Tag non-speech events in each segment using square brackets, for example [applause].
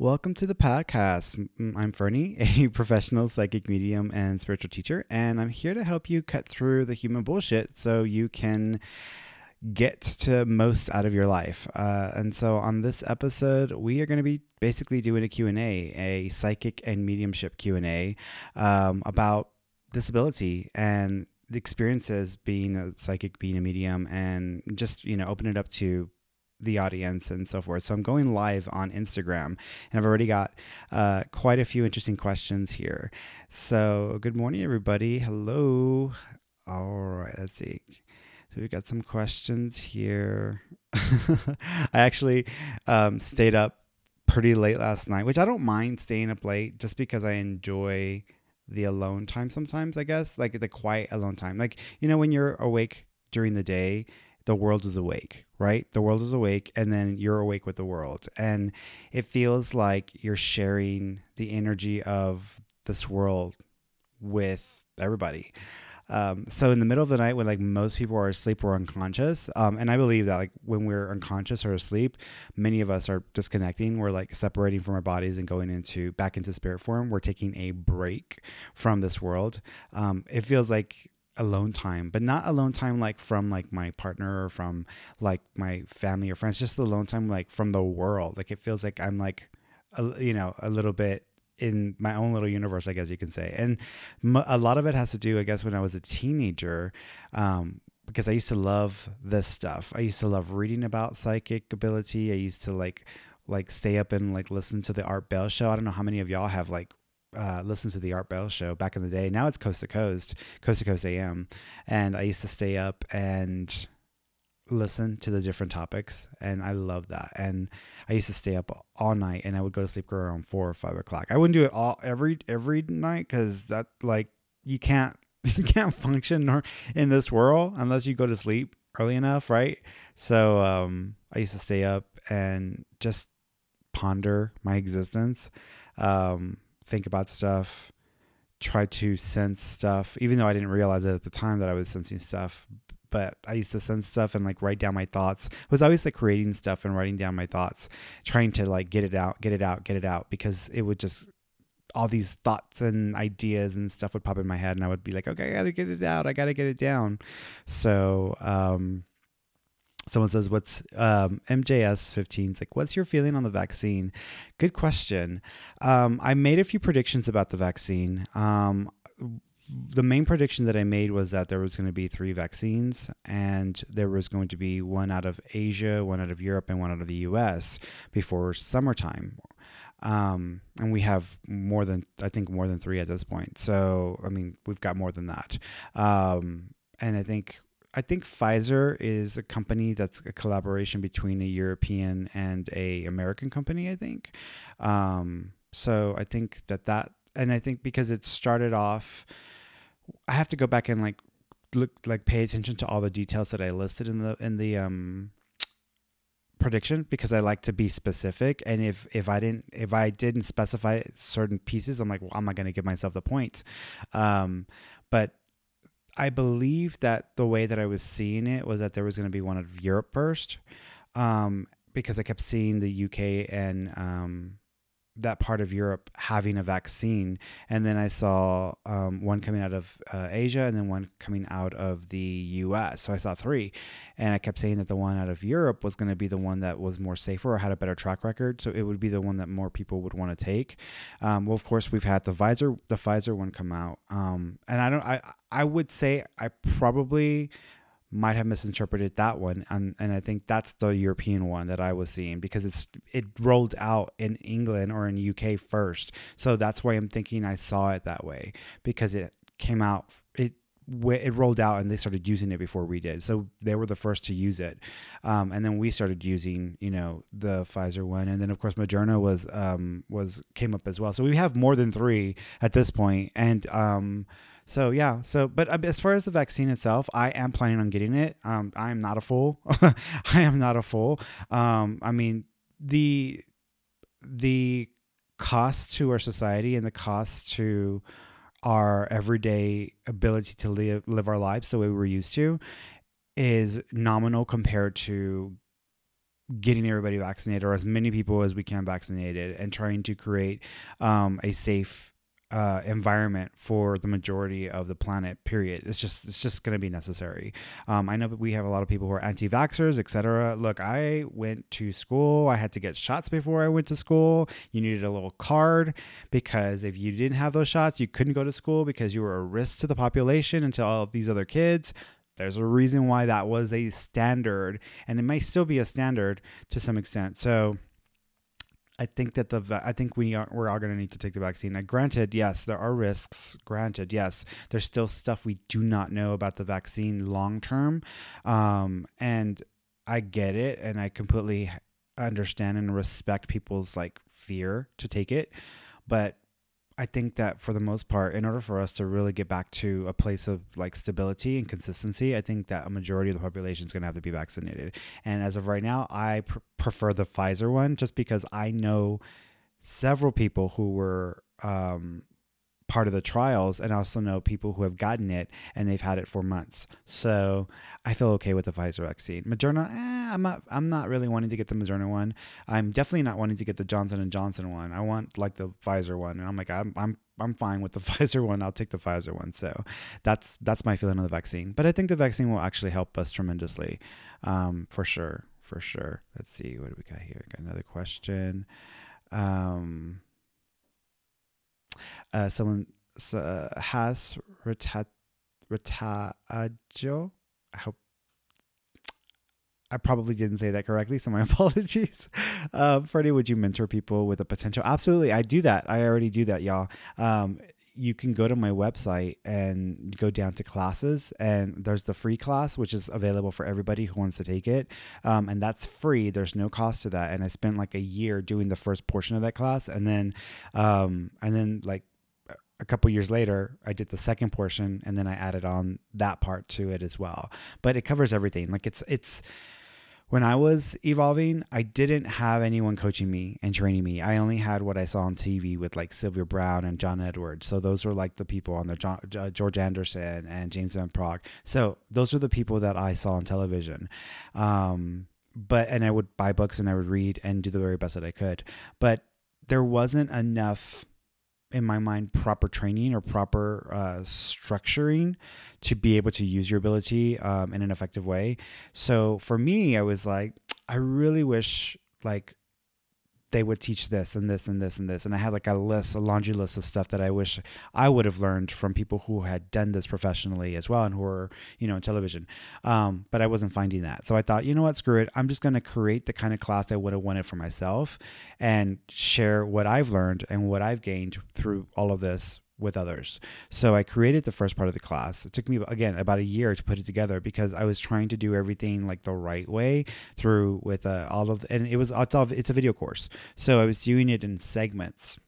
Welcome to the podcast. I'm Fernie, [laughs] a professional psychic medium and spiritual teacher, and I'm here to help you cut through the human bullshit so you can get to most out of your life. Uh, and so on this episode, we are going to be basically doing a Q&A, a psychic and mediumship Q&A um, about disability and the experiences being a psychic, being a medium, and just, you know, open it up to the audience and so forth. So I'm going live on Instagram, and I've already got uh, quite a few interesting questions here. So good morning, everybody. Hello. All right, let's see. So we've got some questions here. [laughs] I actually um, stayed up pretty late last night, which I don't mind staying up late just because I enjoy the alone time sometimes, I guess, like the quiet alone time. Like, you know, when you're awake during the day, the world is awake, right? The world is awake, and then you're awake with the world. And it feels like you're sharing the energy of this world with everybody. Um, so in the middle of the night, when like most people are asleep or unconscious, um, and I believe that like when we're unconscious or asleep, many of us are disconnecting. We're like separating from our bodies and going into back into spirit form. We're taking a break from this world. Um, it feels like alone time, but not alone time like from like my partner or from like my family or friends, just the alone time like from the world. Like it feels like I'm like, a, you know, a little bit in my own little universe, I guess you can say. And a lot of it has to do, I guess, when I was a teenager, um, because I used to love this stuff. I used to love reading about psychic ability. I used to like like stay up and like listen to the Art Bell show. I don't know how many of y'all have like uh, listened to the Art Bell show back in the day. Now it's Coast to Coast, Coast to Coast AM, and I used to stay up and listen to the different topics, and I love that. And I used to stay up all night, and I would go to sleep around four or five o'clock. I wouldn't do it all every every night because that like you can't [laughs] you can't function in this world unless you go to sleep early enough, right? So um, I used to stay up and just ponder my existence. Um, think about stuff, try to sense stuff, even though I didn't realize it at the time that I was sensing stuff. But I used to sense stuff and like write down my thoughts. I was always like creating stuff and writing down my thoughts, trying to like get it out, get it out, get it out, because it would just all these thoughts and ideas and stuff would pop in my head and I would be like, okay, I gotta get it out. I gotta get it down. So, um, someone says what's um, mjs 15 it's like what's your feeling on the vaccine? Good question. Um, i made a few predictions about the vaccine. Um, the main prediction that i made was that there was going to be three vaccines and there was going to be one out of asia one out of europe and one out of the us before summertime. Um, and we have more than i think more than three at this point. So i mean we've got more than that. Um, and i think I think Pfizer is a company that's a collaboration between a European and a American company. I think. Um, so I think that that, and I think because it started off, I have to go back and like look, like pay attention to all the details that I listed in the in the um prediction because I like to be specific. And if if I didn't if I didn't specify certain pieces, I'm like, well, I'm not going to give myself the points. Um, but I believe that the way that I was seeing it was that there was going to be one of Europe first, um, because I kept seeing the UK and um, that part of Europe having a vaccine, and then I saw um, one coming out of uh, Asia and then one coming out of the U.S. So I saw three, and I kept saying that the one out of Europe was going to be the one that was more safer or had a better track record. So it would be the one that more people would want to take. Um, well, of course, we've had the Pfizer the Pfizer one come out, um, and I don't I I would say I probably might have misinterpreted that one and and I think that's the European one that I was seeing because it's it rolled out in England or in UK first. So that's why I'm thinking I saw it that way because it came out it it rolled out and they started using it before we did. So they were the first to use it. Um, and then we started using, you know, the Pfizer one. And then of course Moderna was, um, was came up as well. So we have more than three at this point. And, um, so yeah, so but uh, as far as the vaccine itself, I am planning on getting it. Um, I am not a fool. [laughs] I am not a fool. Um, I mean the the cost to our society and the cost to our everyday ability to live live our lives the way we were used to is nominal compared to getting everybody vaccinated or as many people as we can vaccinated and trying to create um, a safe uh, environment for the majority of the planet. Period. It's just it's just going to be necessary. Um, I know we have a lot of people who are anti-vaxxers, etc. Look, I went to school. I had to get shots before I went to school. You needed a little card because if you didn't have those shots, you couldn't go to school because you were a risk to the population and to all of these other kids. There's a reason why that was a standard, and it may still be a standard to some extent. So I think that the I think we are we're all going to need to take the vaccine. Now, granted, yes, there are risks. Granted, yes, there's still stuff we do not know about the vaccine long term, um, and I get it, and I completely understand and respect people's like fear to take it, but I think that for the most part, in order for us to really get back to a place of like stability and consistency, I think that a majority of the population is going to have to be vaccinated. And as of right now, I pr- prefer the Pfizer one just because I know several people who were um, part of the trials and also know people who have gotten it and they've had it for months. So I feel okay with the Pfizer vaccine. Moderna, eh, I'm not I'm not really wanting to get the Moderna one. I'm definitely not wanting to get the Johnson and Johnson one. I want like the Pfizer one. And I'm like I'm I'm I'm fine with the [laughs] Pfizer one. I'll take the Pfizer one. So that's that's my feeling on the vaccine. But I think the vaccine will actually help us tremendously. Um, for sure. For sure. Let's see what do we got here. Got another question. Um uh, someone uh, has reta- retaggio. I hope I probably didn't say that correctly, so my [laughs] apologies. Uh, Fernie, would you mentor people with a potential? Absolutely, I do that. I already do that, y'all. Um, you can go to my website and go down to classes and there's the free class which is available for everybody who wants to take it um, and that's free there's no cost to that and i spent like a year doing the first portion of that class and then um, and then like a couple years later, I did the second portion and then I added on that part to it as well. But it covers everything. Like it's it's when I was evolving, I didn't have anyone coaching me and training me. I only had what I saw on TV with like Sylvia Browne and John Edwards. So those were like the people on there, John, George Anderson and James Van Praagh. So those are the people that I saw on television. Um, but and I would buy books and I would read and do the very best that I could. But there wasn't enough in my mind proper training or proper uh, structuring to be able to use your ability um, in an effective way. So for me i was like i really wish like they would teach this and this and this and this. And I had like a list, a laundry list of stuff that I wish I would have learned from people who had done this professionally as well and who were, you know, in television. Um, but I wasn't finding that. So I thought, you know what, screw it. I'm just going to create the kind of class I would have wanted for myself and share what I've learned and what I've gained through all of this with others. So I created the first part of the class. It took me again about a year to put it together because I was trying to do everything like the right way through with uh, all of and it was it's all it's a video course. So I was doing it in segments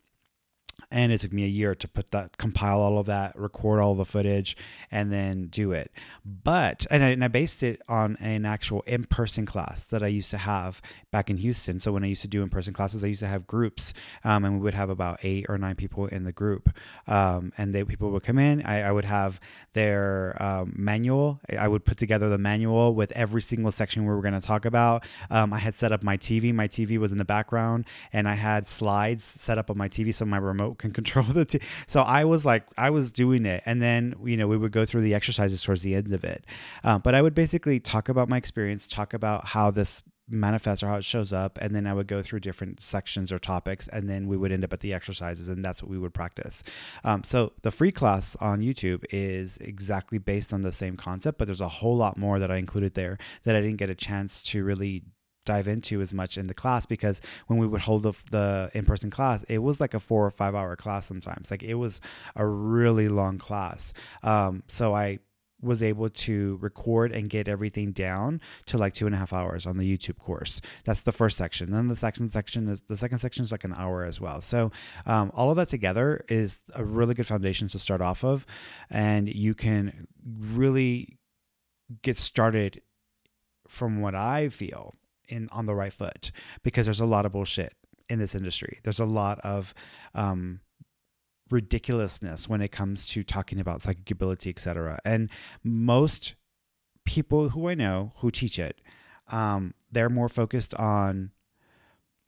and it took me a year to put that compile all of that record all the footage and then do it. But and I, and I based it on an actual in-person class that i used to have back in houston. So when i used to do in-person classes i used to have groups um, and we would have about eight or nine people in the group. Um, and they people would come in. I, I would have their um, manual. I would put together the manual with every single section we were going to talk about. Um, i had set up my tv my tv was in the background and i had slides set up on my tv so my remote can [laughs] control the t- so i was like i was doing it. And then you know we would go through the exercises towards the end of it. Uh, but i would basically talk about my experience talk about how this manifests or how it shows up and then i would go through different sections or topics and then we would end up at the exercises and that's what we would practice. Um, so the free class on youtube is exactly based on the same concept but there's a whole lot more that i included there that i didn't get a chance to really dive into as much in the class because when we would hold the, the in-person class it was like a four or five hour class sometimes like it was a really long class um, so i was able to record and get everything down to like two and a half hours on the YouTube course. That's the first section. Then the second section is the second section is like an hour as well. So um, all of that together is a really good foundation to start off of, and you can really get started from what I feel in on the right foot because there's a lot of bullshit in this industry. There's a lot of um, ridiculousness when it comes to talking about psychic ability, etc. And most people who I know who teach it um, they're more focused on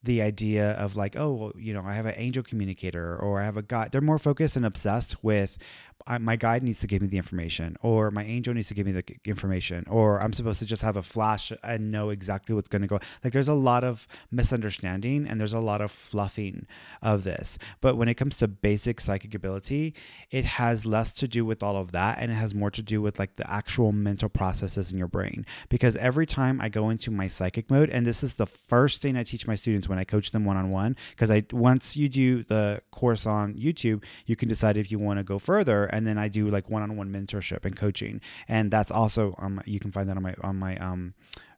the idea of like, oh, well, you know, I have an angel communicator or I have a guide. They're more focused and obsessed with My guide needs to give me the information, or my angel needs to give me the information, or I'm supposed to just have a flash and know exactly what's going to go. Like there's a lot of misunderstanding and there's a lot of fluffing of this. But when it comes to basic psychic ability, it has less to do with all of that and it has more to do with like the actual mental processes in your brain. Because every time I go into my psychic mode, and this is the first thing I teach my students when I coach them one on one, because I once you do the course on YouTube, you can decide if you want to go further and then I do like one-on-one mentorship and coaching, and that's also um you can find that on my on my um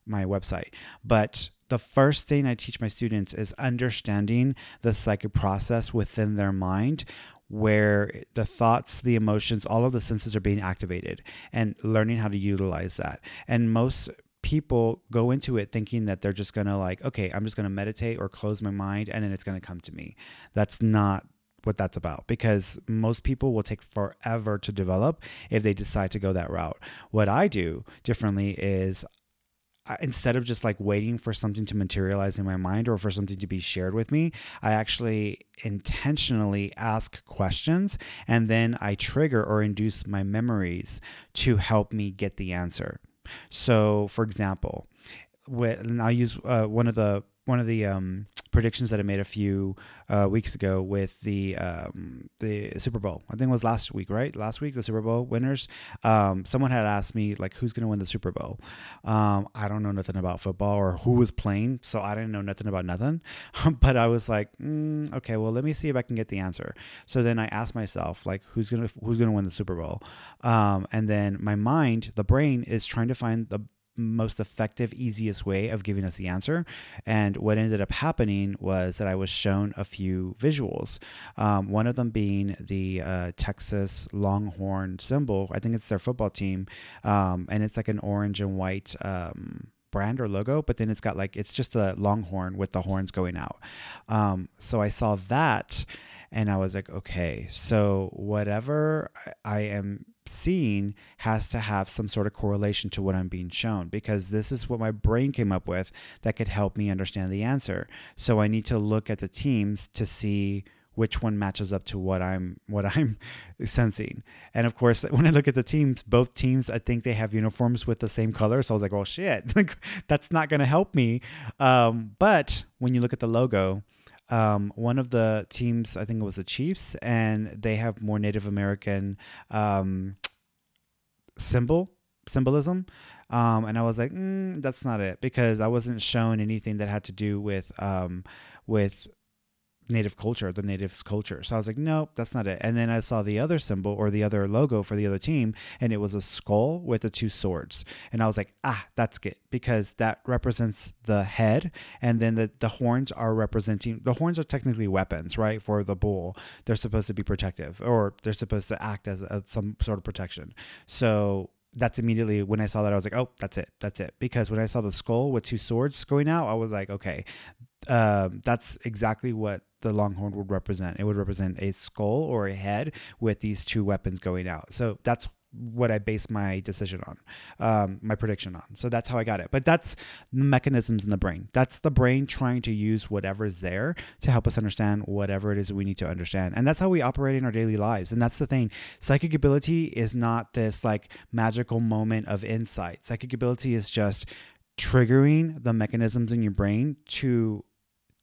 my website. But the first thing I teach my students is understanding the psychic process within their mind where the thoughts, the emotions, all of the senses are being activated and learning how to utilize that. And most people go into it thinking that they're just going to like, okay, I'm just going to meditate or close my mind and then it's going to come to me. That's not what that's about because most people will take forever to develop if they decide to go that route. What I do differently is instead of just like waiting for something to materialize in my mind or for something to be shared with me, I actually intentionally ask questions and then I trigger or induce my memories to help me get the answer. So, for example, when I'll use uh, one of the one of the um, predictions that I made a few uh, weeks ago with the um, the Super Bowl. I think it was last week, right? Last week, the Super Bowl winners. Um, someone had asked me like, "Who's going to win the Super Bowl?" Um, I don't know nothing about football or who was playing, so I didn't know nothing about nothing. [laughs] but I was like, mm, "Okay, well, let me see if I can get the answer." So then I asked myself, like, "Who's gonna who's gonna win the Super Bowl?" Um, and then my mind, the brain, is trying to find the most effective, easiest way of giving us the answer. And what ended up happening was that I was shown a few visuals. Um, one of them being the uh, Texas Longhorn symbol. I think it's their football team, um, and it's like an orange and white. Um, brand or logo, but then it's got like it's just a longhorn with the horns going out. Um, so I saw that, and I was like, okay, so whatever I am seeing has to have some sort of correlation to what I'm being shown because this is what my brain came up with that could help me understand the answer. So I need to look at the teams to see which one matches up to what I'm what I'm [laughs] sensing. And of course, when I look at the teams, both teams I think they have uniforms with the same color. So I was like, well, shit, [laughs] that's not going to help me. Um, but when you look at the logo, um, one of the teams, I think it was the Chiefs, and they have more Native American um, symbol symbolism. Um, and I was like, mm, that's not it because I wasn't shown anything that had to do with um, with native culture, the natives culture. So I was like, nope, that's not it. And then I saw the other symbol or the other logo for the other team, and it was a skull with the two swords. And I was like, ah, that's good because that represents the head, and then the the horns are representing the horns are technically weapons, right? For the bull, they're supposed to be protective, or they're supposed to act as a, some sort of protection. So that's immediately when I saw that I was like, oh, that's it, that's it. Because when I saw the skull with two swords going out, I was like, okay, um, that's exactly what the longhorn would represent. It would represent a skull or a head with these two weapons going out. So that's what I base my decision on, um, my prediction on. So that's how I got it. But that's the mechanisms in the brain. That's the brain trying to use whatever's there to help us understand whatever it is we need to understand. And that's how we operate in our daily lives. And that's the thing. Psychic ability is not this like magical moment of insight. Psychic ability is just triggering the mechanisms in your brain to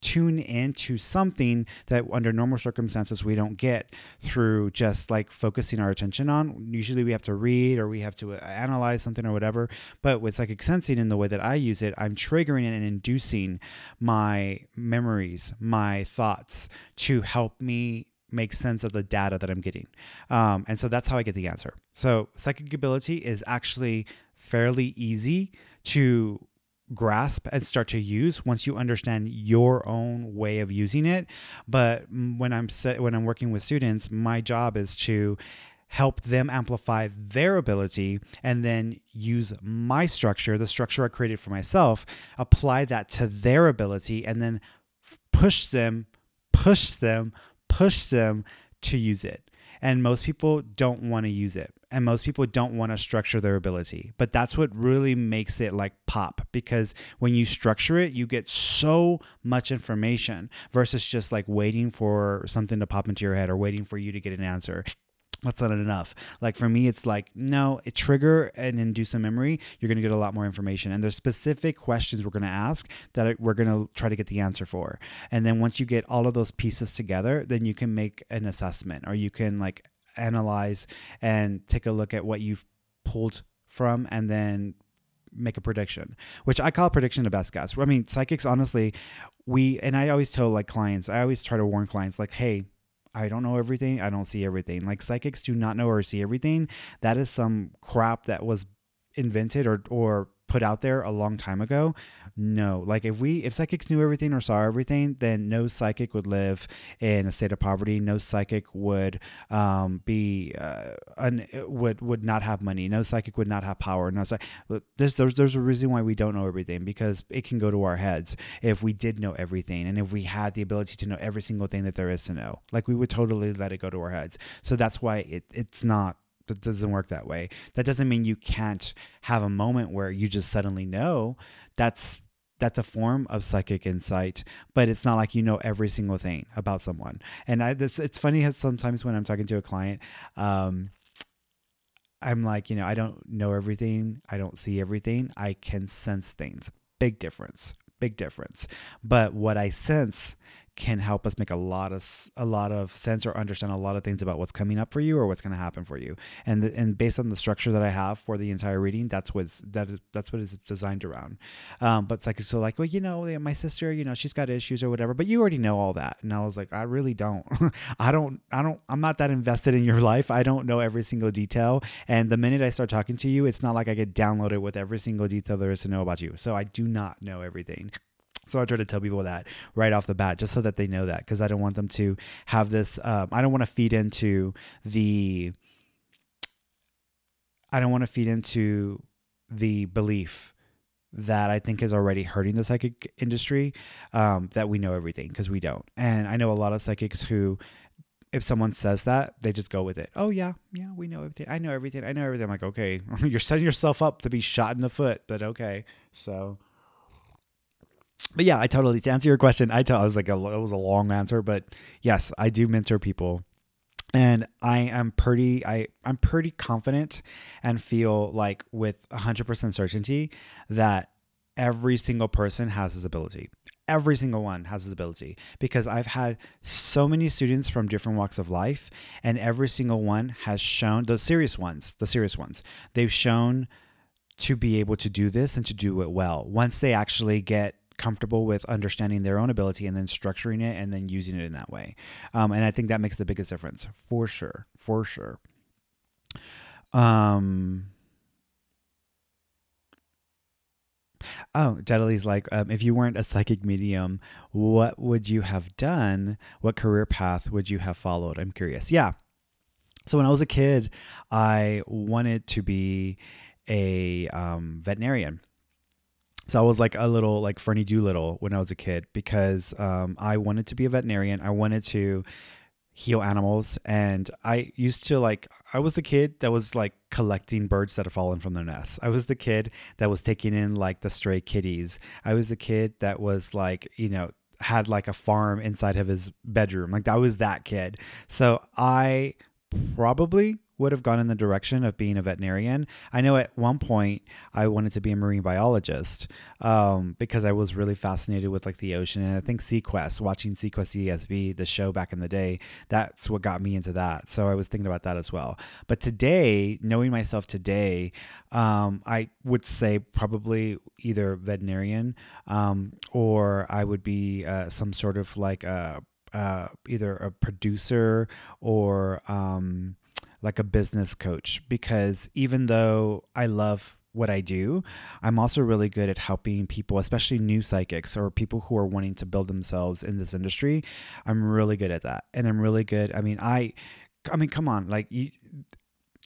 tune into something that under normal circumstances we don't get through just like focusing our attention on. Usually we have to read or we have to uh, analyze something or whatever. But with psychic sensing, in the way that I use it, I'm triggering and inducing my memories, my thoughts to help me make sense of the data that I'm getting. Um, and so that's how I get the answer. So psychic ability is actually fairly easy to grasp and start to use once you understand your own way of using it. But when i'm set, when i'm working with students my job is to help them amplify their ability and then use my structure the structure i created for myself apply that to their ability and then push them push them push them to use it. And most people don't want to use it and most people don't want to structure their ability but that's what really makes it like pop because when you structure it you get so much information versus just like waiting for something to pop into your head or waiting for you to get an answer that's not enough. Like for me, it's like, no, it trigger and induce a memory. You're going to get a lot more information. And there's specific questions we're going to ask that we're going to try to get the answer for. And then once you get all of those pieces together, then you can make an assessment or you can like analyze and take a look at what you've pulled from and then make a prediction, which I call prediction the best guess. I mean, psychics, honestly, we, and I always tell like clients, I always try to warn clients, like, hey, I don't know everything. I don't see everything. Like psychics do not know or see everything. That is some crap that was invented or or put out there a long time ago no. Like if we if psychics knew everything or saw everything then no psychic would live in a state of poverty. No psychic would um, be uh, un, would would not have money. No psychic would not have power. No there's, there's there's a reason why we don't know everything because it can go to our heads if we did know everything and if we had the ability to know every single thing that there is to know. Like we would totally let it go to our heads. So that's why it, it's not that doesn't work that way. That doesn't mean you can't have a moment where you just suddenly know. That's that's a form of psychic insight, but it's not like you know every single thing about someone. And I, this, it's funny how sometimes when I'm talking to a client, um, I'm like, you know, I don't know everything, I don't see everything, I can sense things. Big difference, big difference. But what I sense can help us make a lot of a lot of sense or understand a lot of things about what's coming up for you or what's going to happen for you. And the, and based on the structure that I have for the entire reading, that's what's that is that's what it's designed around. Um, but it's like so like well you know my sister you know she's got issues or whatever, but you already know all that. And I was like I really don't. [laughs] I don't I don't I'm not that invested in your life. I don't know every single detail. And the minute I start talking to you, it's not like I get downloaded with every single detail there is to know about you. So I do not know everything. So I try to tell people that right off the bat, just so that they know that, because I don't want them to have this. Um, I don't want to feed into the. I don't want to feed into the belief that I think is already hurting the psychic industry. Um, that we know everything because we don't, and I know a lot of psychics who if someone says that, they just go with it. Oh yeah, yeah, we know everything. I know everything. I know everything. I'm like, okay, [laughs] you're setting yourself up to be shot in the foot, but okay. So but yeah, I totally to answer your question. I tell I was like a it was a long answer, but yes, I do mentor people, and I am pretty I I'm pretty confident and feel like with hundred percent certainty that every single person has this ability. Every single one has this ability because I've had so many students from different walks of life, and every single one has shown the serious ones, the serious ones. They've shown to be able to do this and to do it well once they actually get comfortable with understanding their own ability and then structuring it and then using it in that way. Um, and I think that makes the biggest difference for sure. For sure. Um, Oh, Dedally's like, um, if you weren't a psychic medium, what would you have done? What career path would you have followed? I'm curious. Yeah. So when I was a kid, I wanted to be a um, veterinarian. So I was like a little like Fernie Dolittle when I was a kid because um, I wanted to be a veterinarian. I wanted to heal animals. And i used to like i was the kid that was like collecting birds that have fallen from their nests. I was the kid that was taking in like the stray kitties. I was the kid that was like you know had like a farm inside of his bedroom. Like i was that kid. So i probably would have gone in the direction of being a veterinarian. I know at one point I wanted to be a marine biologist um, because I was really fascinated with like the ocean. And I think seaQuest, watching seaQuest DSV, the show back in the day, that's what got me into that. So I was thinking about that as well. But today, knowing myself today, um, I would say probably either veterinarian um, or I would be uh, some sort of like a uh, either a producer or um, like a business coach because even though I love what I do, I'm also really good at helping people, especially new psychics or people who are wanting to build themselves in this industry. I'm really good at that. And I'm really good. I mean, I I mean, come on, like you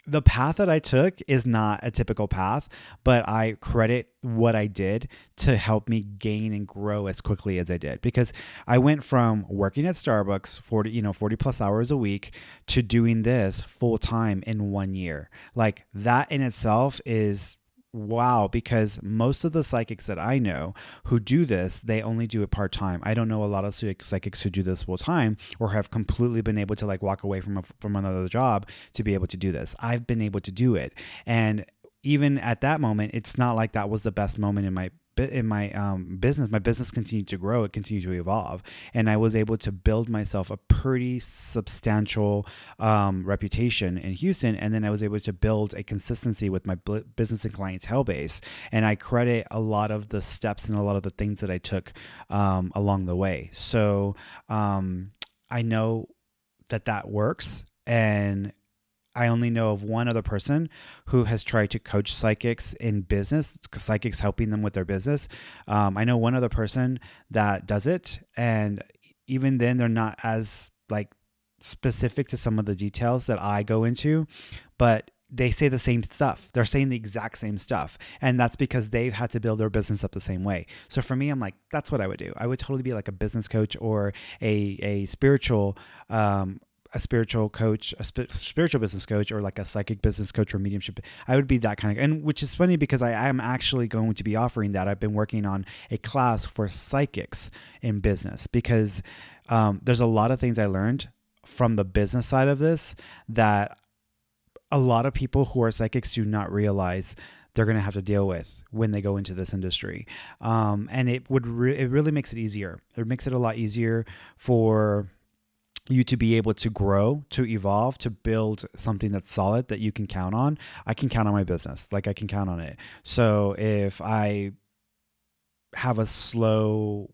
the path that I took is not a typical path, but I credit what I did to help me gain and grow as quickly as I did because I went from working at Starbucks 40, you know, 40 plus hours a week to doing this full time in 1 year. Like that in itself is wow because most of the psychics that i know who do this they only do it part-time. I don't know a lot of psychics who do this full time or have completely been able to like walk away from a, from another job to be able to do this. I've been able to do it. And even at that moment it's not like that was the best moment in my in my um, business, my business continued to grow. It continued to evolve, and I was able to build myself a pretty substantial um, reputation in Houston. And then I was able to build a consistency with my business and clientele base. And I credit a lot of the steps and a lot of the things that I took um, along the way. So um, I know that that works, and I only know of one other person who has tried to coach psychics in business, psychics helping them with their business. Um, I know one other person that does it, and even then, they're not as like specific to some of the details that I go into, but they say the same stuff. They're saying the exact same stuff. And that's because they've had to build their business up the same way. So for me, I'm like, that's what I would do. I would totally be like a business coach or a, a spiritual um, a spiritual coach, a sp- spiritual business coach, or like a psychic business coach or mediumship. I would be that kind of, and which is funny because I am actually going to be offering that. I've been working on a class for psychics in business because um, there's a lot of things I learned from the business side of this that a lot of people who are psychics do not realize they're going to have to deal with when they go into this industry. Um, and it would re- it really makes it easier. It makes it a lot easier for you to be able to grow, to evolve, to build something that's solid that you can count on. I can count on my business. Like I can count on it. So if I have a slow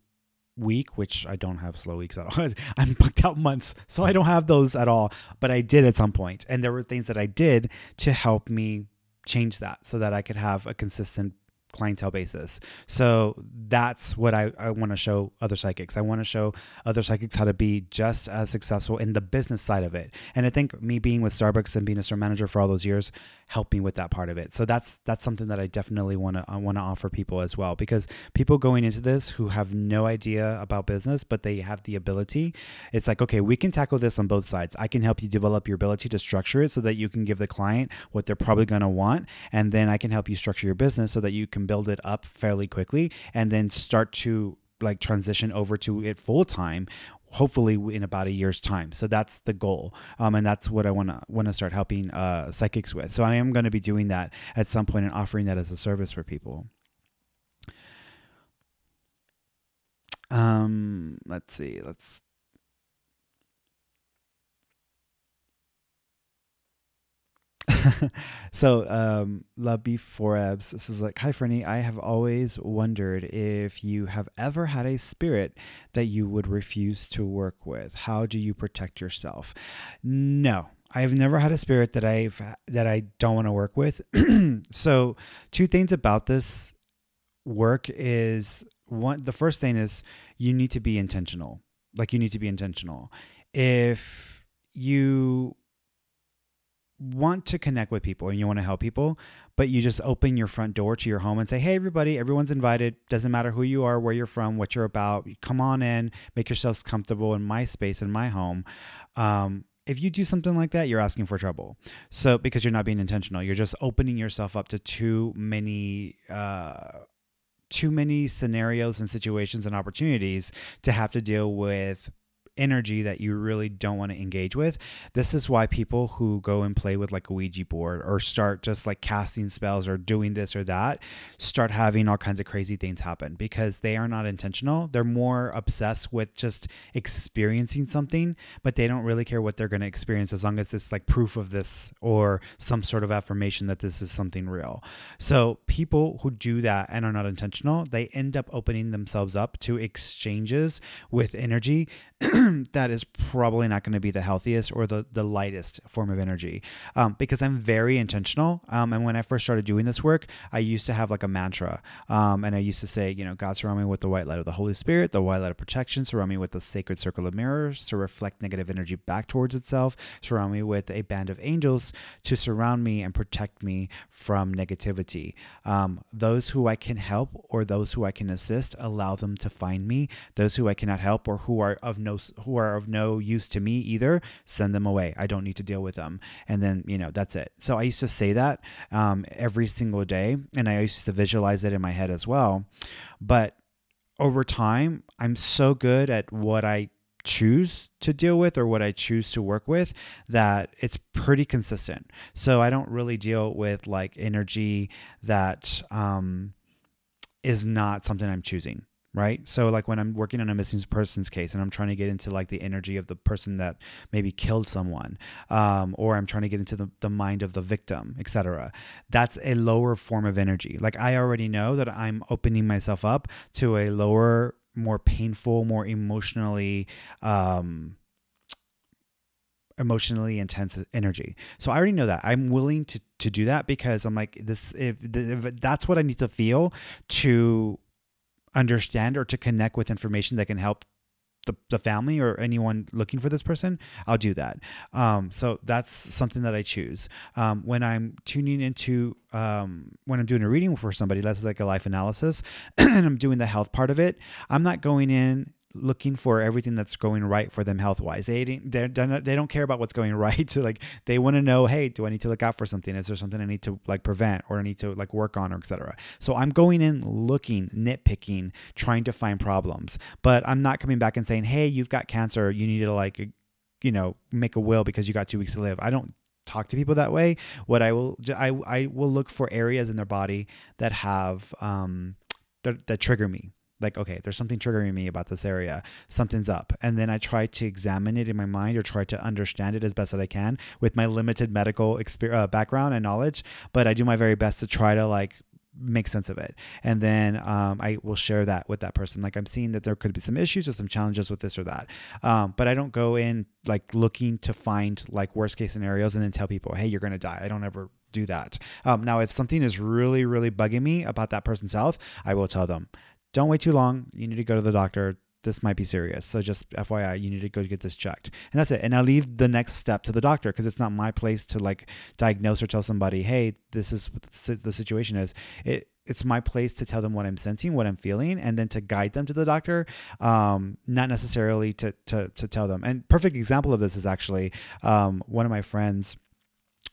week, which I don't have slow weeks at all. [laughs] I'm booked out months, so I don't have those at all. But I did at some point, and there were things that I did to help me change that so that I could have a consistent clientele basis. So that's what I, I want to show other psychics. I want to show other psychics how to be just as successful in the business side of it. And I think me being with Starbucks and being a store manager for all those years helped me with that part of it. So that's that's something that I definitely want to I want to offer people as well because people going into this who have no idea about business but they have the ability, it's like okay, we can tackle this on both sides. I can help you develop your ability to structure it so that you can give the client what they're probably going to want and then I can help you structure your business so that you can can build it up fairly quickly and then start to like transition over to it full time hopefully in about a year's time. So that's the goal um, and that's what i want to want to start helping uh, psychics with. So i am going to be doing that at some point and offering that as a service for people. Um let's see let's [laughs] so um love beef forebs this is like hi fernie i have always wondered if you have ever had a spirit that you would refuse to work with how do you protect yourself no I've never had a spirit that I've that I don't want to work with. [clears throat] so, two things about this work is one the first thing is you need to be intentional. Like you need to be intentional. If you want to connect with people and you want to help people, but you just open your front door to your home and say, Hey, everybody, everyone's invited. Doesn't matter who you are, where you're from, what you're about. Come on in, make yourselves comfortable in my space, in my home. Um, if you do something like that, you're asking for trouble. So, because you're not being intentional, you're just opening yourself up to too many, uh, too many scenarios and situations and opportunities to have to deal with energy that you really don't want to engage with. This is why people who go and play with like a Ouija board or start just like casting spells or doing this or that start having all kinds of crazy things happen because they are not intentional. They're more obsessed with just experiencing something, but they don't really care what they're going to experience as long as it's like proof of this or some sort of affirmation that this is something real. So people who do that and are not intentional, they end up opening themselves up to exchanges with energy [clears throat] [clears throat] that is probably not going to be the healthiest or the, the lightest form of energy um, because I'm very intentional. Um, and when I first started doing this work, I used to have like a mantra. Um, and I used to say, you know, God surround me with the white light of the Holy Spirit, the white light of protection, surround me with the sacred circle of mirrors to reflect negative energy back towards itself, surround me with a band of angels to surround me and protect me from negativity. Um, those who I can help or those who I can assist, allow them to find me. Those who I cannot help or who are of no who are of no use to me either, send them away. I don't need to deal with them. And then you know that's it. So I used to say that um, every single day, and I used to visualize it in my head as well. But over time, I'm so good at what I choose to deal with or what I choose to work with that it's pretty consistent. So I don't really deal with like energy that um, is not something I'm choosing right? So like when I'm working on a missing persons case and I'm trying to get into like the energy of the person that maybe killed someone, um, or I'm trying to get into the, the mind of the victim, etc. That's a lower form of energy. Like I already know that I'm opening myself up to a lower, more painful, more emotionally um, emotionally intense energy. So I already know that. I'm willing to to do that because I'm like this if, if that's what I need to feel to understand or to connect with information that can help the, the family or anyone looking for this person, I'll do that. Um, so that's something that I choose. Um, when I'm tuning into, um, when I'm doing a reading for somebody, that's like a life analysis, [clears throat] and I'm doing the health part of it, I'm not going in looking for everything that's going right for them health wise. They they they don't care about what's going [laughs] right. So like they want to know, hey, do I need to look out for something? Is there something I need to like prevent or I need to like work on or etc. So I'm going in looking, nitpicking, trying to find problems, but I'm not coming back and saying, hey, you've got cancer. You need to like you know make a will because you got two weeks to live. I don't talk to people that way. What I will I I will look for areas in their body that have um that, that trigger me like okay there's something triggering me about this area. Something's up. And then i try to examine it in my mind or try to understand it as best that i can with my limited medical experience, uh, background and knowledge. But i do my very best to try to like make sense of it. And then um, i will share that with that person. Like i'm seeing that there could be some issues or some challenges with this or that. Um, but i don't go in like looking to find like worst case scenarios and then tell people hey you're going to die. I don't ever do that. Um, now if something is really really bugging me about that person's health i will tell them don't wait too long. You need to go to the doctor. This might be serious. So just FYI, you need to go get this checked. And that's it. And I leave the next step to the doctor because it's not my place to like diagnose or tell somebody, hey, this is what the situation is. It it's my place to tell them what I'm sensing, what I'm feeling, and then to guide them to the doctor, um, not necessarily to, to, to tell them. And perfect example of this is actually um, one of my friends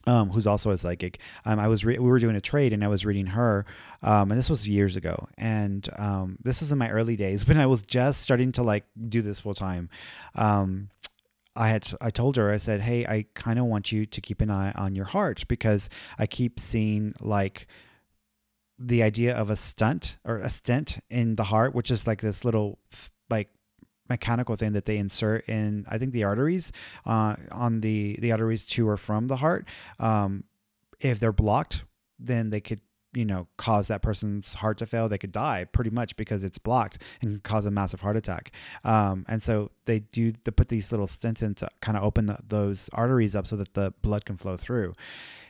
um, who's also a psychic. Um, I was re- we were doing a trade and I was reading her, um, and this was years ago. And um, this was in my early days [laughs] when I was just starting to like do this full time. Um, I had I told her I said, "Hey, I kind of want you to keep an eye on your heart because I keep seeing like." the idea of a stunt or a stent in the heart, which is like this little like mechanical thing that they insert in I think the arteries uh, on the the arteries to or from the heart. Um, if they're blocked, then they could you know cause that person's heart to fail. They could die pretty much because it's blocked and cause a massive heart attack. Um, and so they do they put these little stents in to kind of open the, those arteries up so that the blood can flow through.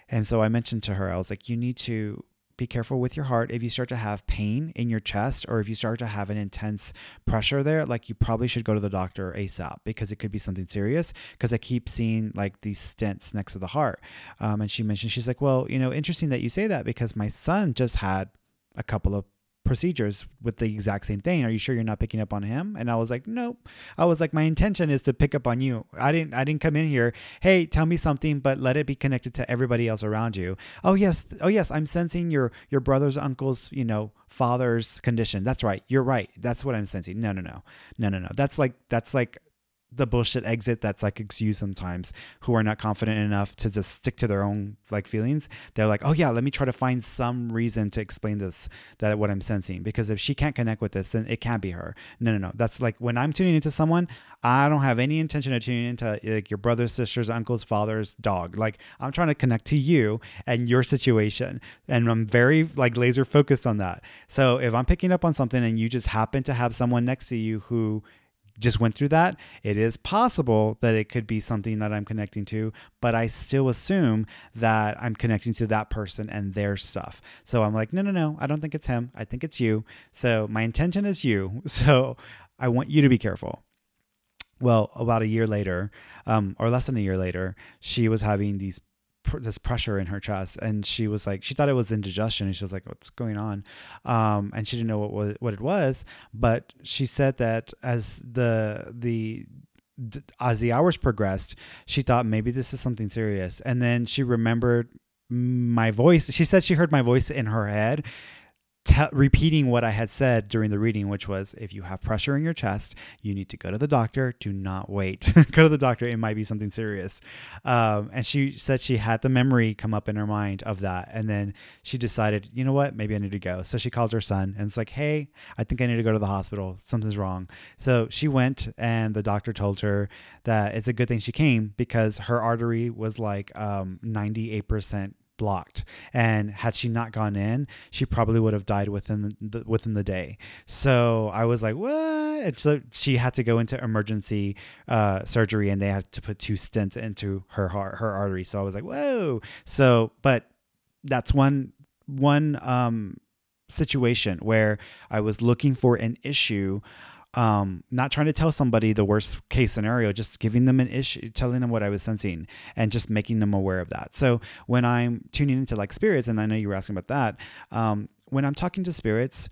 And so I mentioned to her, I was like, you need to be careful with your heart. If you start to have pain in your chest or if you start to have an intense pressure there, like you probably should go to the doctor ASAP because it could be something serious. Because I keep seeing like these stents next to the heart. Um, and she mentioned, she's like, well, you know, interesting that you say that because my son just had a couple of procedures with the exact same thing. Are you sure you're not picking up on him? And I was like, nope. I was like, my intention is to pick up on you. I didn't I didn't come in here, hey, tell me something, but let it be connected to everybody else around you. Oh yes, oh yes, I'm sensing your your brother's uncle's, you know, father's condition. That's right. You're right. That's what I'm sensing. No, no, no. No, no, no. That's like that's like the bullshit exit that psychics use sometimes who are not confident enough to just stick to their own like feelings they're like oh yeah let me try to find some reason to explain this that what i'm sensing. Because if she can't connect with this then it can't be her. No no no. That's like when i'm tuning into someone i don't have any intention of tuning into like your brother's sister's uncle's father's dog. Like i'm trying to connect to you and your situation and i'm very like laser focused on that. So if i'm picking up on something and you just happen to have someone next to you who just went through that. It is possible that it could be something that I'm connecting to, but I still assume that I'm connecting to that person and their stuff. So I'm like, no, no, no, I don't think it's him. I think it's you. So my intention is you. [laughs] So I want you to be careful. Well, about a year later, um, or less than a year later, she was having these this pressure in her chest. And she was like she thought it was indigestion. And she was like what's going on? Um, and she didn't know what what it was. But she said that as the the as the hours progressed she thought maybe this is something serious. And then she remembered my voice. She said she heard my voice in her head te- repeating what I had said during the reading, which was if you have pressure in your chest, you need to go to the doctor. Do not wait. [laughs] go to the doctor. It might be something serious. Um, and she said she had the memory come up in her mind of that. And then she decided, you know what? Maybe I need to go. So she called her son and it's like, hey, I think I need to go to the hospital. Something's wrong. So she went and the doctor told her that it's a good thing she came because her artery was like um, 98% blocked. And had she not gone in she probably would have died within the within the day. So i was like what? So she had to go into emergency uh, surgery and they had to put two stents into her heart her artery. So i was like whoa. So but that's one one um situation where i was looking for an issue um, not trying to tell somebody the worst case scenario, just giving them an issue, telling them what I was sensing, and just making them aware of that. So when I'm tuning into like spirits, and I know you were asking about that, um, when I'm talking to spirits,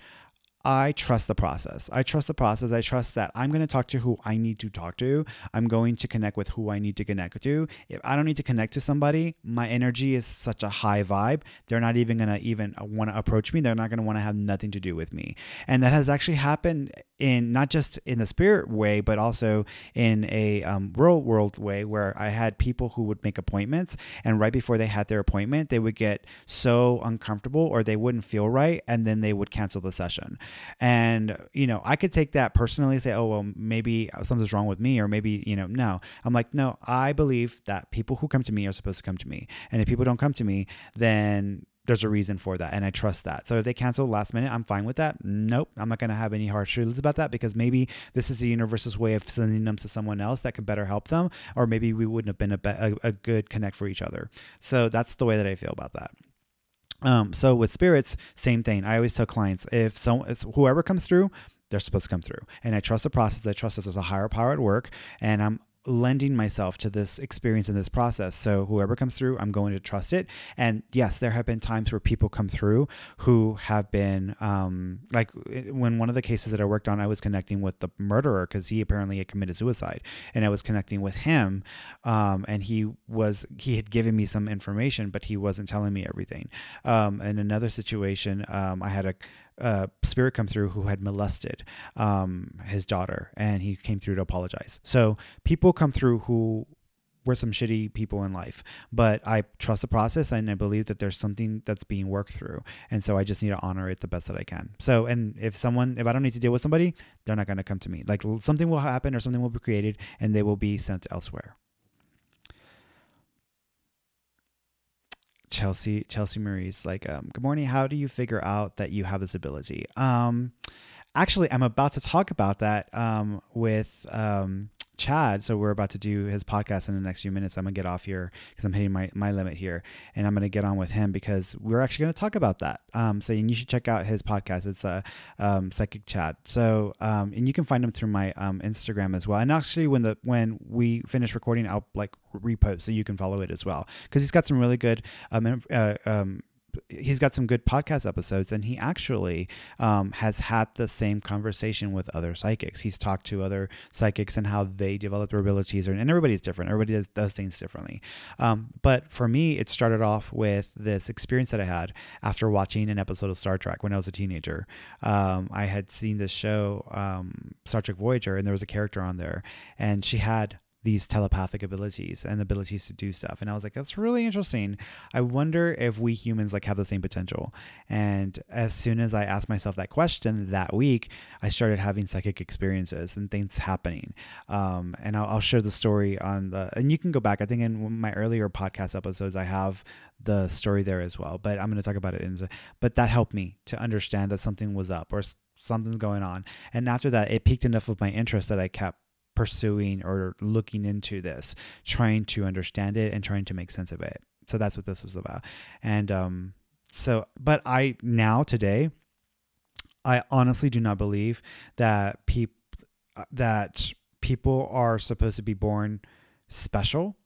I trust the process. I trust the process. I trust that I'm going to talk to who I need to talk to. I'm going to connect with who I need to connect to. If I don't need to connect to somebody, my energy is such a high vibe. They're not even going to even want to approach me. They're not going to want to have nothing to do with me. And that has actually happened in not just in the spirit way, but also in a um, real world way where I had people who would make appointments and right before they had their appointment, they would get so uncomfortable or they wouldn't feel right and then they would cancel the session. And, you know, I could take that personally say, oh, well, maybe something's wrong with me or maybe, you know, no. I'm like, no, I believe that people who come to me are supposed to come to me. And if people don't come to me, then there's a reason for that and I trust that. So if they cancel last minute, I'm fine with that. Nope, I'm not going to have any hard feelings about that because maybe this is the universe's way of sending them to someone else that could better help them, or maybe we wouldn't have been a, be- a, a good connect for each other. So that's the way that I feel about that. Um, so with spirits, same thing. I always tell clients if so, whoever comes through, they're supposed to come through. And I trust the process. I trust that there's a higher power at work, and I'm lending myself to this experience in this process. So whoever comes through, I'm going to trust it. And yes, there have been times where people come through who have been um, like when one of the cases that I worked on, I was connecting with the murderer because he apparently had committed suicide, and I was connecting with him, um, and he was he had given me some information, but he wasn't telling me everything. Um, in another situation, um, I had a spirit come through who had molested um, his daughter, and he came through to apologize. So people come through who were some shitty people in life, but I trust the process and I believe that there's something that's being worked through, and so I just need to honor it the best that I can. So, and if someone, if I don't need to deal with somebody, they're not going to come to me. Like something will happen or something will be created, and they will be sent elsewhere. Chelsea Chelsea Marie's like, um, good morning. How do you figure out that you have this ability? Um, actually, I'm about to talk about that um, with um, Chad. So we're about to do his podcast in the next few minutes. I'm gonna get off here because I'm hitting my, my limit here, and I'm gonna get on with him because we're actually gonna talk about that. Um, so and you should check out his podcast. It's a uh, um, psychic chat. So um, and you can find him through my um, Instagram as well. And actually, when the when we finish recording, I'll like repost so you can follow it as well because he's got some really good um, uh, um he's got some good podcast episodes, and he actually um, has had the same conversation with other psychics. He's talked to other psychics and how they develop their abilities, and everybody's different. Everybody does, does things differently. Um, but for me, it started off with this experience that I had after watching an episode of Star Trek when I was a teenager. Um, I had seen this show, um, Star Trek Voyager, and there was a character on there, and she had these telepathic abilities and abilities to do stuff. And i was like that's really interesting. I wonder if we humans like have the same potential. And as soon as i asked myself that question that week i started having psychic experiences and things happening. Um, and I'll, I'll, share the story on the and you can go back. I think in my earlier podcast episodes i have the story there as well but i'm going to talk about it in but that helped me to understand that something was up or something's going on. And after that, it piqued enough of my interest that I kept pursuing or looking into this, trying to understand it and trying to make sense of it. So that's what this was about. And um, so, but I now today, I honestly do not believe that people that people are supposed to be born special,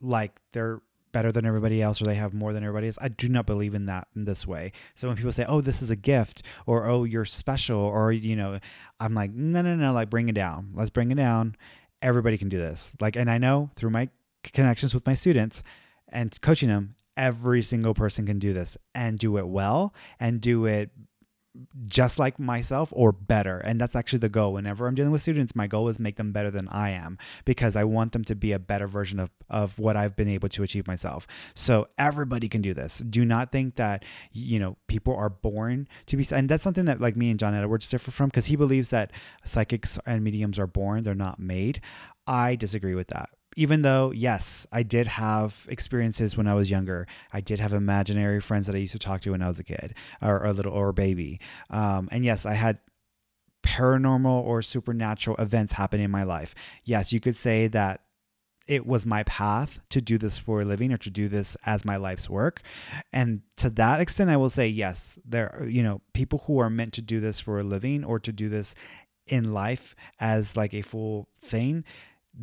like they're better than everybody else or they have more than everybody else. I do not believe in that in this way. So when people say, "Oh, this is a gift," or "Oh, you're special," or you know, I'm like, "No, no, no, like bring it down. Let's bring it down. Everybody can do this." Like and I know through my connections with my students and coaching them, every single person can do this and do it well and do it just like myself or better. And that's actually the goal. Whenever I'm dealing with students, my goal is make them better than I am because I want them to be a better version of, of what I've been able to achieve myself. So everybody can do this. Do not think that, you know, people are born to be, and that's something that like me and John Edwards differ from because he believes that psychics and mediums are born, they're not made. I disagree with that even though yes i did have experiences when i was younger. I did have imaginary friends that i used to talk to when i was a kid or a little or a baby. Um, and yes i had paranormal or supernatural events happen in my life. Yes you could say that it was my path to do this for a living or to do this as my life's work. And to that extent i will say yes there you know people who are meant to do this for a living or to do this in life as like a full thing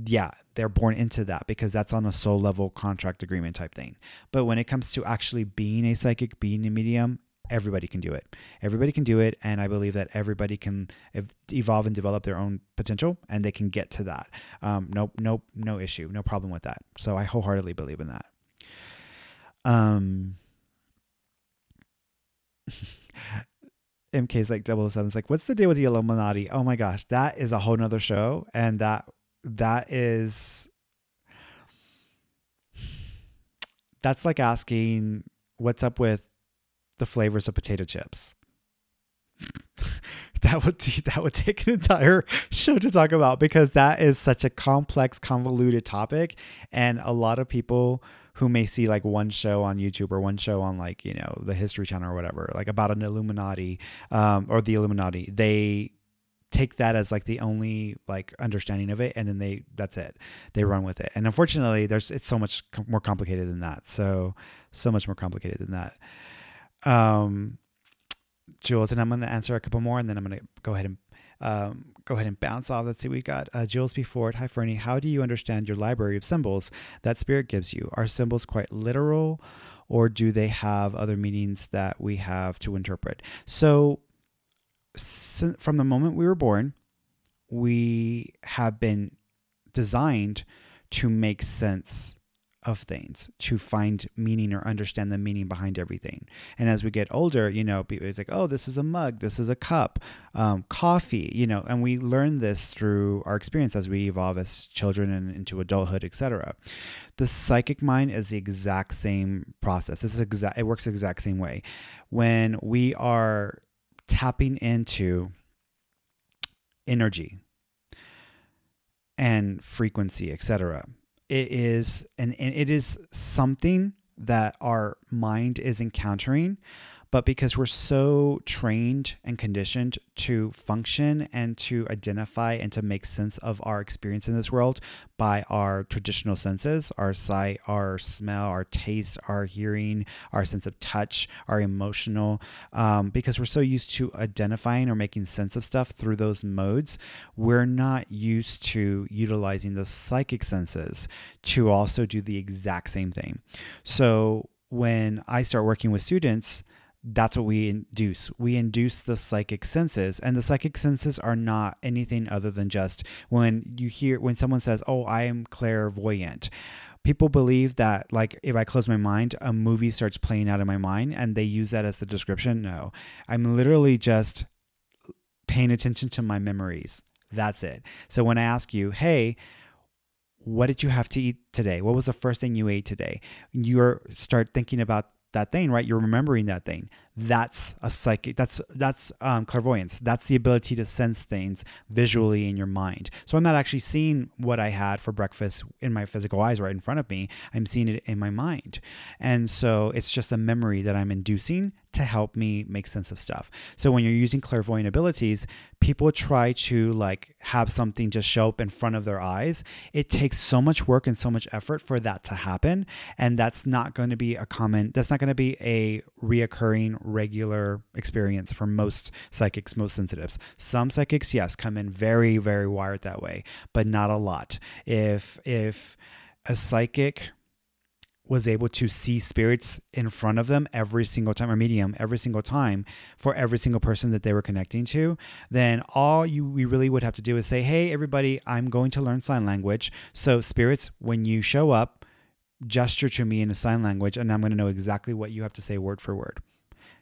yeah, they're born into that because that's on a soul level contract agreement type thing. But when it comes to actually being a psychic, being a medium, everybody can do it. Everybody can do it. And I believe that everybody can evolve and develop their own potential and they can get to that. Um, no, no, no issue, no problem with that. So I wholeheartedly believe in that. Um, [laughs] MK's like 007 is like, what's the deal with the Illuminati? Oh my gosh, that is a whole nother show. And that that is that's like asking what's up with the flavors of potato chips. [laughs] that would that would take an entire show to talk about because that is such a complex, convoluted topic, and a lot of people who may see like one show on YouTube or one show on like you know the History Channel or whatever, like about an Illuminati um, or the Illuminati, they take that as like the only like understanding of it and then they that's it they run with it and unfortunately there's it's so much com- more complicated than that so so much more complicated than that um jules and i'm going to answer a couple more and then i'm going to go ahead and um, go ahead and bounce off. Let's see, we got uh, Jules B. Ford. Hi, Fernie. How do you understand your library of symbols that spirit gives you? Are symbols quite literal, or do they have other meanings that we have to interpret? So, from the moment we were born, we have been designed to make sense of things to find meaning or understand the meaning behind everything. And as we get older, you know, people it's like, oh, this is a mug, this is a cup, um, coffee, you know, and we learn this through our experience as we evolve as children and into adulthood, etc. The psychic mind is the exact same process. This is exact. It works the exact same way. When we are tapping into energy and frequency, etc. It is and it is something that our mind is encountering but because we're so trained and conditioned to function and to identify and to make sense of our experience in this world by our traditional senses our sight, our smell, our taste, our hearing, our sense of touch, our emotional, um, because we're so used to identifying or making sense of stuff through those modes, we're not used to utilizing the psychic senses to also do the exact same thing. So when I start working with students, that's what we induce. We induce the psychic senses, and the psychic senses are not anything other than just when you hear when someone says, "Oh, I am clairvoyant." People believe that, like, if I close my mind, a movie starts playing out in my mind, and they use that as the description. No, I'm literally just paying attention to my memories. That's it. So when I ask you, "Hey," what did you have to eat today? What was the first thing you ate today? You start thinking about that thing, right? You're remembering that thing. That's a psychic that's that's um, clairvoyance. That's the ability to sense things visually in your mind. So i'm not actually seeing what i had for breakfast in my physical eyes right in front of me. I'm seeing it in my mind. And so it's just a memory that i'm inducing to help me make sense of stuff. So when you're using clairvoyant abilities, people try to like have something just show up in front of their eyes. It takes so much work and so much effort for that to happen, and that's not going to be a common that's not going to be a reoccurring regular experience for most psychics, most sensitives. Some psychics yes come in very very wired that way, but not a lot. If if a psychic was able to see spirits in front of them every single time or medium every single time for every single person that they were connecting to then all you we really would have to do is say hey everybody i'm going to learn sign language so spirits when you show up gesture to me in a sign language and i'm going to know exactly what you have to say word for word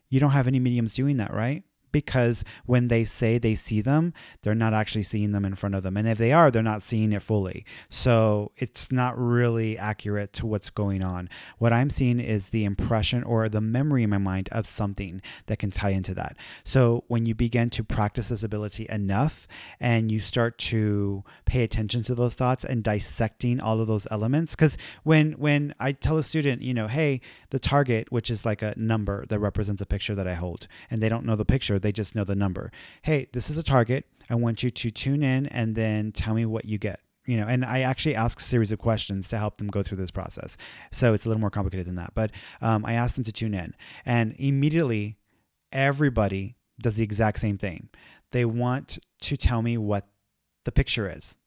you don't have any mediums doing that right because when they say they see them, they're not actually seeing them in front of them. And if they are, they're not seeing it fully. So it's not really accurate to what's going on. What I'm seeing is the impression or the memory in my mind of something that can tie into that. So when you begin to practice this ability enough and you start to pay attention to those thoughts and dissecting all of those elements, because when when I tell a student, you know, hey, the target, which is like a number that represents a picture that I hold, and they don't know the picture, they just know the number. Hey, this is a target. I want you to tune in and then tell me what you get. You know, and I actually ask a series of questions to help them go through this process. So it's a little more complicated than that. But um, I asked them to tune in, and immediately everybody does the exact same thing. They want to tell me what the picture is.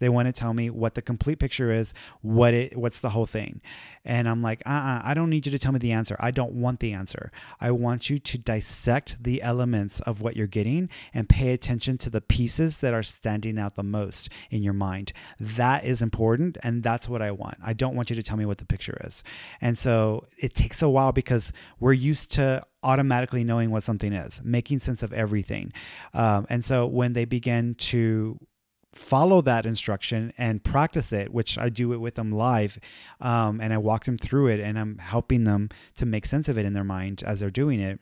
They want to tell me what the complete picture is, what it what's the whole thing. And I'm like, uh-uh, I don't need you to tell me the answer. I don't want the answer. I want you to dissect the elements of what you're getting and pay attention to the pieces that are standing out the most in your mind. That is important and that's what I want. I don't want you to tell me what the picture is. And so it takes a while because we're used to automatically knowing what something is, making sense of everything. Um, and so when they begin to follow that instruction and practice it, which I do it with them live. Um, and I walk them through it and I'm helping them to make sense of it in their mind as they're doing it.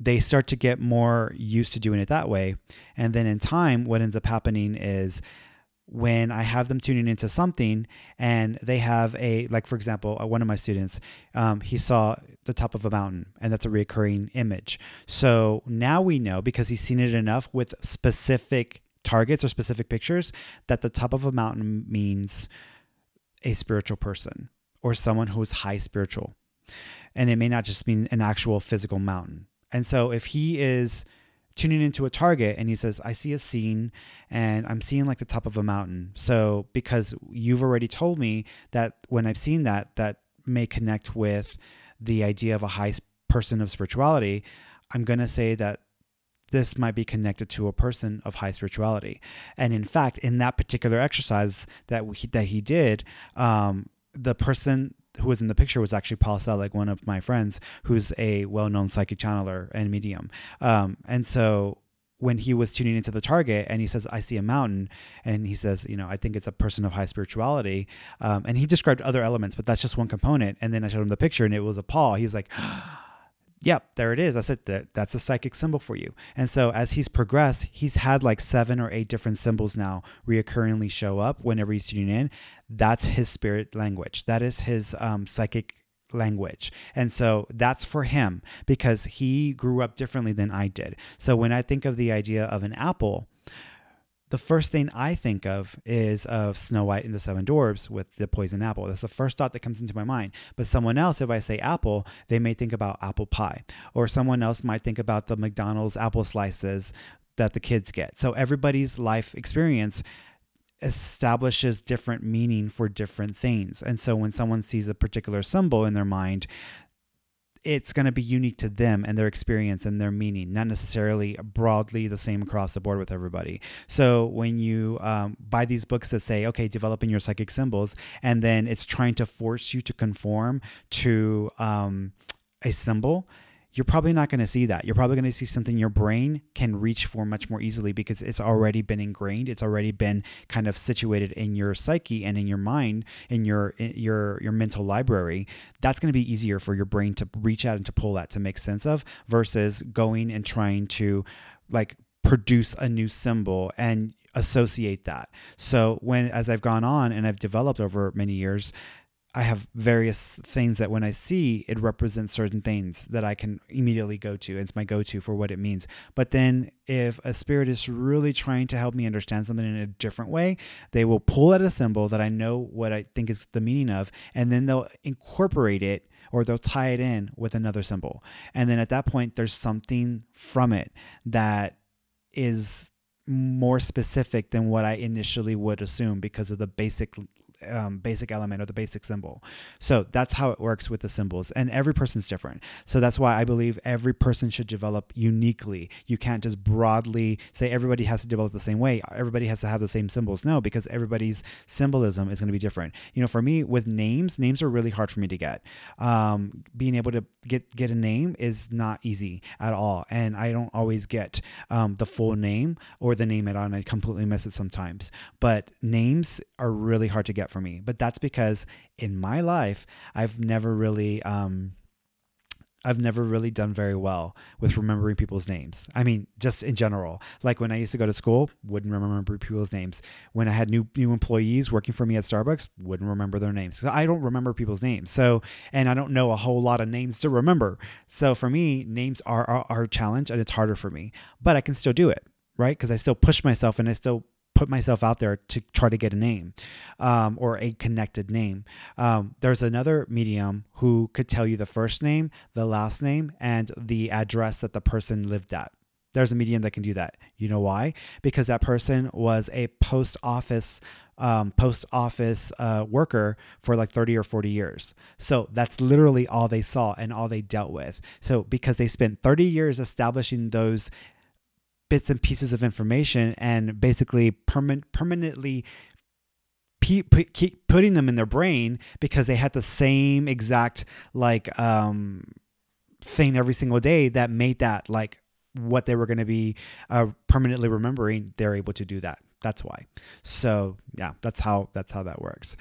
They start to get more used to doing it that way. And then in time, what ends up happening is when I have them tuning into something and they have a, like, for example, uh, one of my students, um, he saw the top of a mountain and that's a recurring image. So now we know because he's seen it enough with specific targets or specific pictures that the top of a mountain means a spiritual person or someone who is high spiritual. And it may not just mean an actual physical mountain. And so if he is tuning into a target and he says, I see a scene and I'm seeing like the top of a mountain. So because you've already told me that when I've seen that, that may connect with the idea of a high person of spirituality, I'm going to say that this might be connected to a person of high spirituality. And in fact, in that particular exercise that he, that he did, um, the person who was in the picture was actually Paul Selig, one of my friends, who's a well-known psychic channeler and medium. Um, and so when he was tuning into the target and he says, I see a mountain, and he says, you know, I think it's a person of high spirituality. Um, and he described other elements, but that's just one component. And then I showed him the picture and it was a Paul. He's like, yep, there it is. I said that's a psychic symbol for you. And so as he's progressed, he's had like seven or eight different symbols now reoccurringly show up whenever he's tuning in. That's his spirit language. That is his um, psychic language. And so that's for him because he grew up differently than I did. So when I think of the idea of an apple, the first thing I think of is of Snow White and the Seven Dwarfs with the poison apple. That's the first thought that comes into my mind. But someone else, if I say apple, they may think about apple pie. Or someone else might think about the McDonald's apple slices that the kids get. So everybody's life experience establishes different meaning for different things. And so when someone sees a particular symbol in their mind, it's going to be unique to them and their experience and their meaning, not necessarily broadly the same across the board with everybody. So when you um, buy these books that say, okay, developing your psychic symbols, and then it's trying to force you to conform to um, a symbol, you're probably not going to see that. You're probably going to see something your brain can reach for much more easily because it's already been ingrained. It's already been kind of situated in your psyche and in your mind, in your in your your mental library. That's going to be easier for your brain to reach out and to pull that to make sense of versus going and trying to like produce a new symbol and associate that. So when as I've gone on and I've developed over many years, I have various things that when I see it represents certain things that I can immediately go to. It's my go to for what it means. But then if a spirit is really trying to help me understand something in a different way, they will pull at a symbol that I know what I think is the meaning of, and then they'll incorporate it or they'll tie it in with another symbol. And then at that point, there's something from it that is more specific than what I initially would assume because of the basic um, basic element or the basic symbol. So that's how it works with the symbols. And every person's different. So that's why I believe every person should develop uniquely. You can't just broadly say everybody has to develop the same way. Everybody has to have the same symbols. No, because everybody's symbolism is going to be different. You know, for me with names, names are really hard for me to get. Um, being able to get get a name is not easy at all, and I don't always get um, the full name or the name at all, and I completely miss it sometimes. But names are really hard to get for me. But that's because in my life, I've never really um, I've never really done very well with remembering people's names. I mean, just in general. Like when I used to go to school, wouldn't remember people's names. When I had new new employees working for me at Starbucks, wouldn't remember their names. I don't remember people's names. So, and I don't know a whole lot of names to remember. So for me, names are are, are a challenge and it's harder for me. But I can still do it, right? Because I still push myself and I still put myself out there to try to get a name um, or a connected name. Um, there's another medium who could tell you the first name, the last name, and the address that the person lived at. There's a medium that can do that. You know why? Because that person was a post office um, post office uh, worker for like 30 or 40 years. So that's literally all they saw and all they dealt with. So because they spent 30 years establishing those bits and pieces of information and basically perma- permanently keep putting them in their brain because they had the same exact like um, thing every single day that made that like what they were going to be uh, permanently remembering they're able to do that. That's why. So yeah that's how that's how that works.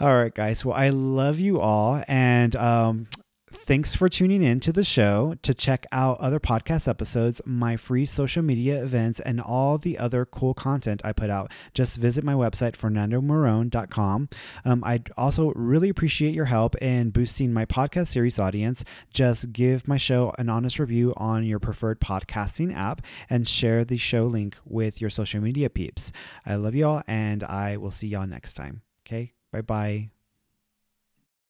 All right guys. Well i love you all and um Thanks for tuning in to the show. To check out other podcast episodes, my free social media events, and all the other cool content I put out, just visit my website, fernandomorone.com. Um, I'd also really appreciate your help in boosting my podcast series audience. Just give my show an honest review on your preferred podcasting app and share the show link with your social media peeps. I love y'all, and I will see y'all next time. Okay, bye bye.